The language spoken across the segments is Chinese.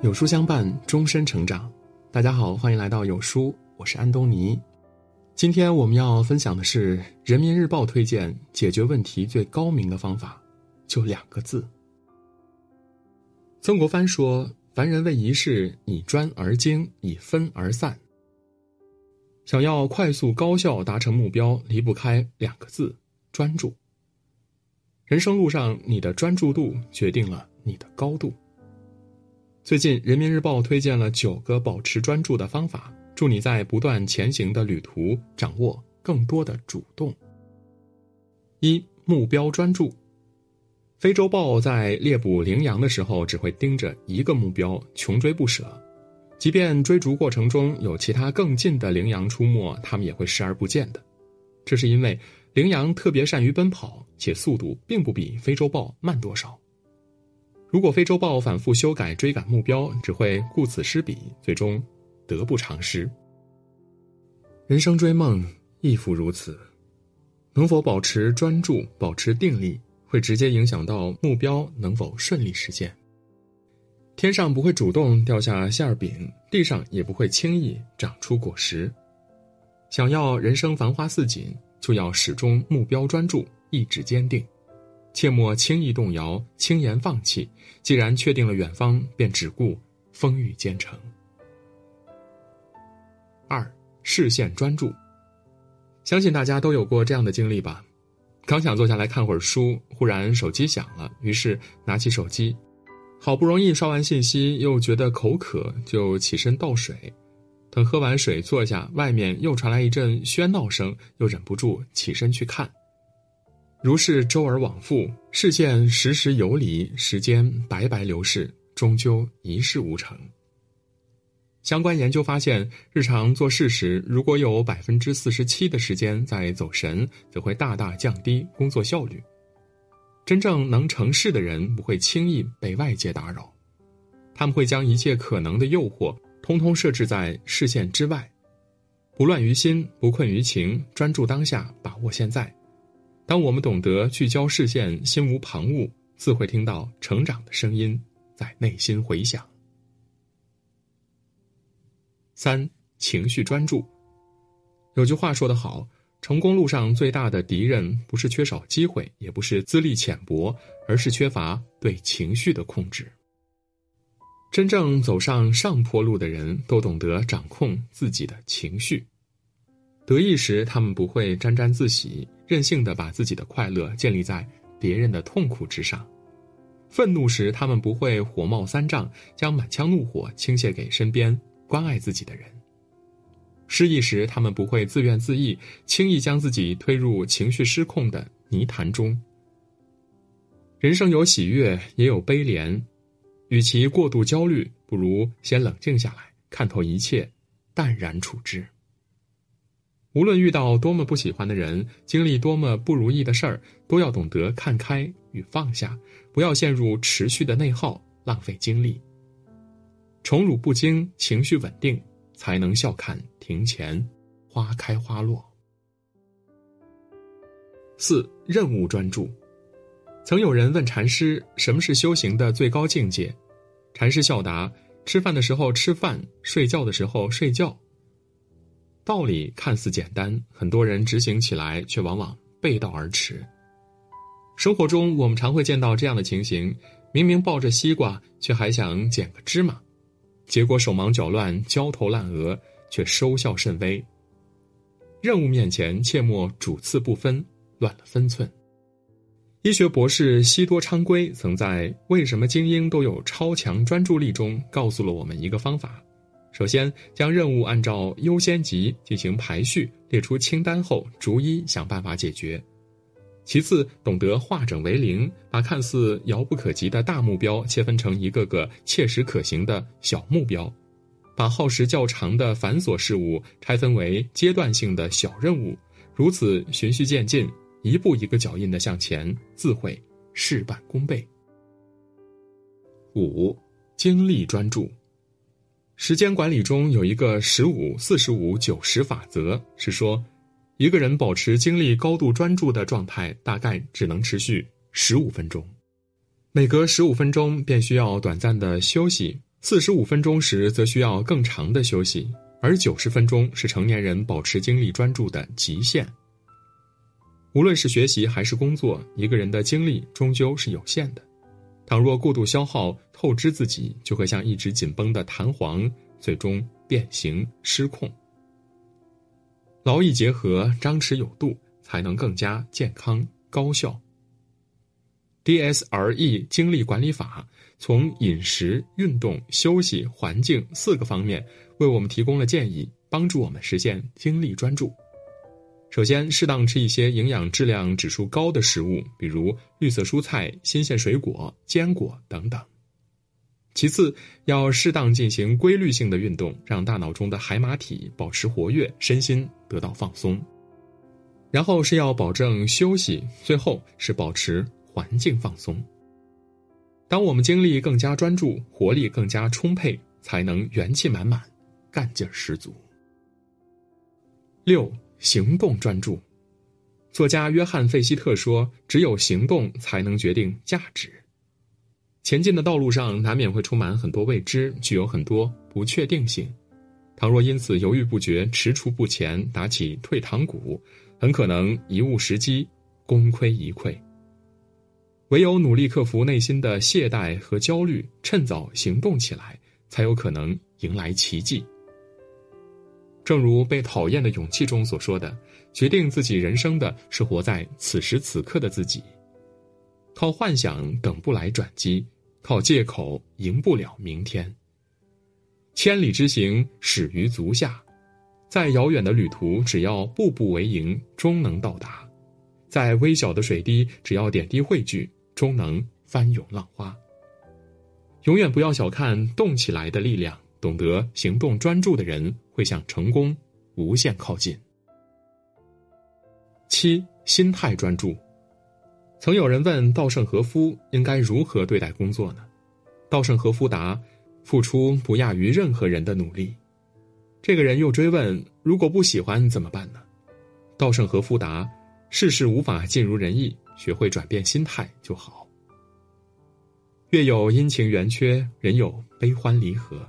有书相伴，终身成长。大家好，欢迎来到有书，我是安东尼。今天我们要分享的是《人民日报》推荐解决问题最高明的方法，就两个字。曾国藩说：“凡人为一事，以专而精，以分而散。想要快速高效达成目标，离不开两个字：专注。人生路上，你的专注度决定了你的高度。”最近，《人民日报》推荐了九个保持专注的方法，助你在不断前行的旅途掌握更多的主动。一、目标专注。非洲豹在猎捕羚羊的时候，只会盯着一个目标，穷追不舍。即便追逐过程中有其他更近的羚羊出没，它们也会视而不见的。这是因为羚羊特别善于奔跑，且速度并不比非洲豹慢多少。如果非洲豹反复修改追赶目标，只会顾此失彼，最终得不偿失。人生追梦亦复如此，能否保持专注、保持定力，会直接影响到目标能否顺利实现。天上不会主动掉下馅儿饼，地上也不会轻易长出果实。想要人生繁花似锦，就要始终目标专注，意志坚定。切莫轻易动摇，轻言放弃。既然确定了远方，便只顾风雨兼程。二，视线专注。相信大家都有过这样的经历吧？刚想坐下来看会儿书，忽然手机响了，于是拿起手机，好不容易刷完信息，又觉得口渴，就起身倒水。等喝完水坐下，外面又传来一阵喧闹声，又忍不住起身去看。如是周而往复，视线时时游离，时间白白流逝，终究一事无成。相关研究发现，日常做事时，如果有百分之四十七的时间在走神，则会大大降低工作效率。真正能成事的人，不会轻易被外界打扰，他们会将一切可能的诱惑，通通设置在视线之外，不乱于心，不困于情，专注当下，把握现在。当我们懂得聚焦视线，心无旁骛，自会听到成长的声音在内心回响。三、情绪专注。有句话说得好：成功路上最大的敌人，不是缺少机会，也不是资历浅薄，而是缺乏对情绪的控制。真正走上上坡路的人，都懂得掌控自己的情绪。得意时，他们不会沾沾自喜。任性的把自己的快乐建立在别人的痛苦之上，愤怒时他们不会火冒三丈，将满腔怒火倾泻给身边关爱自己的人；失意时他们不会自怨自艾，轻易将自己推入情绪失控的泥潭中。人生有喜悦，也有悲怜，与其过度焦虑，不如先冷静下来，看透一切，淡然处之。无论遇到多么不喜欢的人，经历多么不如意的事儿，都要懂得看开与放下，不要陷入持续的内耗，浪费精力。宠辱不惊，情绪稳定，才能笑看庭前花开花落。四任务专注。曾有人问禅师：“什么是修行的最高境界？”禅师笑答：“吃饭的时候吃饭，睡觉的时候睡觉。”道理看似简单，很多人执行起来却往往背道而驰。生活中，我们常会见到这样的情形：明明抱着西瓜，却还想捡个芝麻，结果手忙脚乱、焦头烂额，却收效甚微。任务面前，切莫主次不分，乱了分寸。医学博士西多昌圭曾在《为什么精英都有超强专注力》中告诉了我们一个方法。首先，将任务按照优先级进行排序，列出清单后，逐一想办法解决。其次，懂得化整为零，把看似遥不可及的大目标切分成一个个切实可行的小目标，把耗时较长的繁琐事务拆分为阶段性的小任务，如此循序渐进，一步一个脚印的向前，自会事半功倍。五，精力专注。时间管理中有一个十五四十五九十法则，是说，一个人保持精力高度专注的状态，大概只能持续十五分钟。每隔十五分钟便需要短暂的休息，四十五分钟时则需要更长的休息，而九十分钟是成年人保持精力专注的极限。无论是学习还是工作，一个人的精力终究是有限的。倘若过度消耗、透支自己，就会像一直紧绷的弹簧，最终变形失控。劳逸结合，张弛有度，才能更加健康高效。DSRE 精力管理法从饮食、运动、休息、环境四个方面为我们提供了建议，帮助我们实现精力专注。首先，适当吃一些营养质量指数高的食物，比如绿色蔬菜、新鲜水果、坚果等等。其次，要适当进行规律性的运动，让大脑中的海马体保持活跃，身心得到放松。然后是要保证休息，最后是保持环境放松。当我们精力更加专注，活力更加充沛，才能元气满满，干劲十足。六。行动专注，作家约翰·费希特说：“只有行动才能决定价值。前进的道路上难免会充满很多未知，具有很多不确定性。倘若因此犹豫不决、踟蹰不前、打起退堂鼓，很可能贻误时机，功亏一篑。唯有努力克服内心的懈怠和焦虑，趁早行动起来，才有可能迎来奇迹。”正如《被讨厌的勇气》中所说的，决定自己人生的是活在此时此刻的自己。靠幻想等不来转机，靠借口赢不了明天。千里之行，始于足下。再遥远的旅途，只要步步为营，终能到达；再微小的水滴，只要点滴汇聚，终能翻涌浪花。永远不要小看动起来的力量。懂得行动专注的人会向成功无限靠近。七心态专注。曾有人问稻盛和夫应该如何对待工作呢？稻盛和夫答：付出不亚于任何人的努力。这个人又追问：如果不喜欢怎么办呢？稻盛和夫答：世事无法尽如人意，学会转变心态就好。月有阴晴圆缺，人有悲欢离合。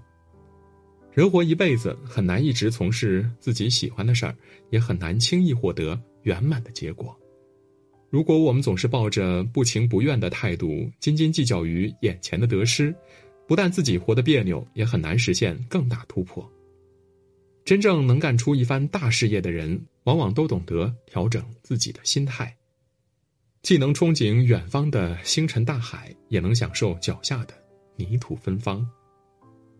人活一辈子，很难一直从事自己喜欢的事儿，也很难轻易获得圆满的结果。如果我们总是抱着不情不愿的态度，斤斤计较于眼前的得失，不但自己活得别扭，也很难实现更大突破。真正能干出一番大事业的人，往往都懂得调整自己的心态，既能憧憬远方的星辰大海，也能享受脚下的泥土芬芳。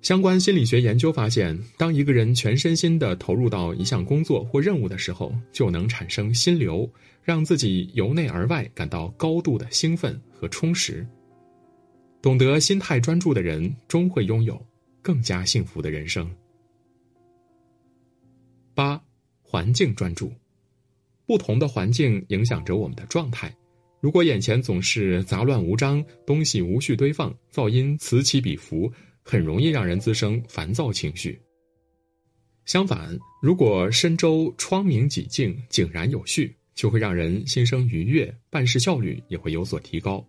相关心理学研究发现，当一个人全身心的投入到一项工作或任务的时候，就能产生心流，让自己由内而外感到高度的兴奋和充实。懂得心态专注的人，终会拥有更加幸福的人生。八，环境专注，不同的环境影响着我们的状态。如果眼前总是杂乱无章，东西无序堆放，噪音此起彼伏。很容易让人滋生烦躁情绪。相反，如果深周窗明几净、井然有序，就会让人心生愉悦，办事效率也会有所提高。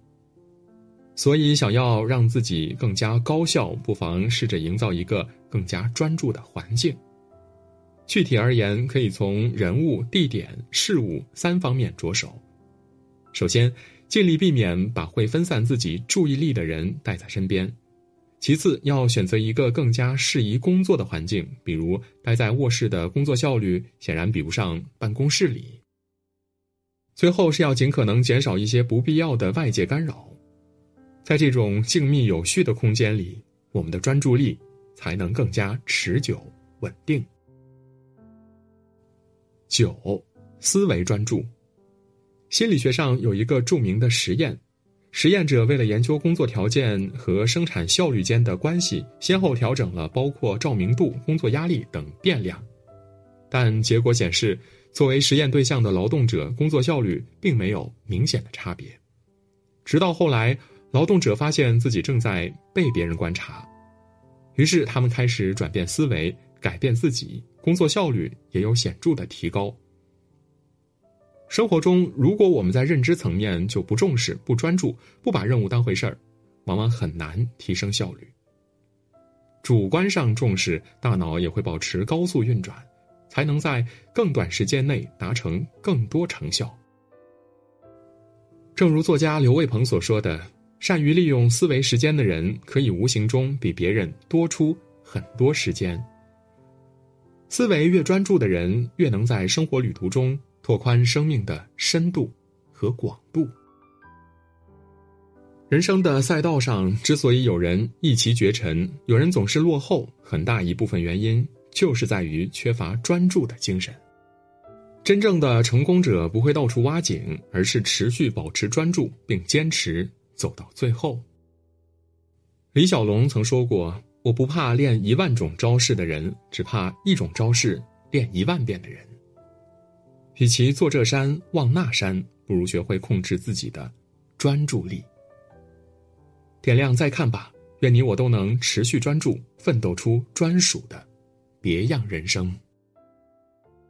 所以，想要让自己更加高效，不妨试着营造一个更加专注的环境。具体而言，可以从人物、地点、事物三方面着手。首先，尽力避免把会分散自己注意力的人带在身边。其次，要选择一个更加适宜工作的环境，比如待在卧室的工作效率显然比不上办公室里。最后是要尽可能减少一些不必要的外界干扰，在这种静谧有序的空间里，我们的专注力才能更加持久稳定。九，思维专注。心理学上有一个著名的实验。实验者为了研究工作条件和生产效率间的关系，先后调整了包括照明度、工作压力等变量，但结果显示，作为实验对象的劳动者工作效率并没有明显的差别。直到后来，劳动者发现自己正在被别人观察，于是他们开始转变思维，改变自己，工作效率也有显著的提高。生活中，如果我们在认知层面就不重视、不专注、不把任务当回事儿，往往很难提升效率。主观上重视，大脑也会保持高速运转，才能在更短时间内达成更多成效。正如作家刘卫鹏所说的：“善于利用思维时间的人，可以无形中比别人多出很多时间。思维越专注的人，越能在生活旅途中拓宽生命的深度和广度。”人生的赛道上，之所以有人一骑绝尘，有人总是落后，很大一部分原因就是在于缺乏专注的精神。真正的成功者不会到处挖井，而是持续保持专注，并坚持走到最后。李小龙曾说过：“我不怕练一万种招式的人，只怕一种招式练一万遍的人。”与其坐这山望那山，不如学会控制自己的专注力。点亮再看吧，愿你我都能持续专注，奋斗出专属的别样人生。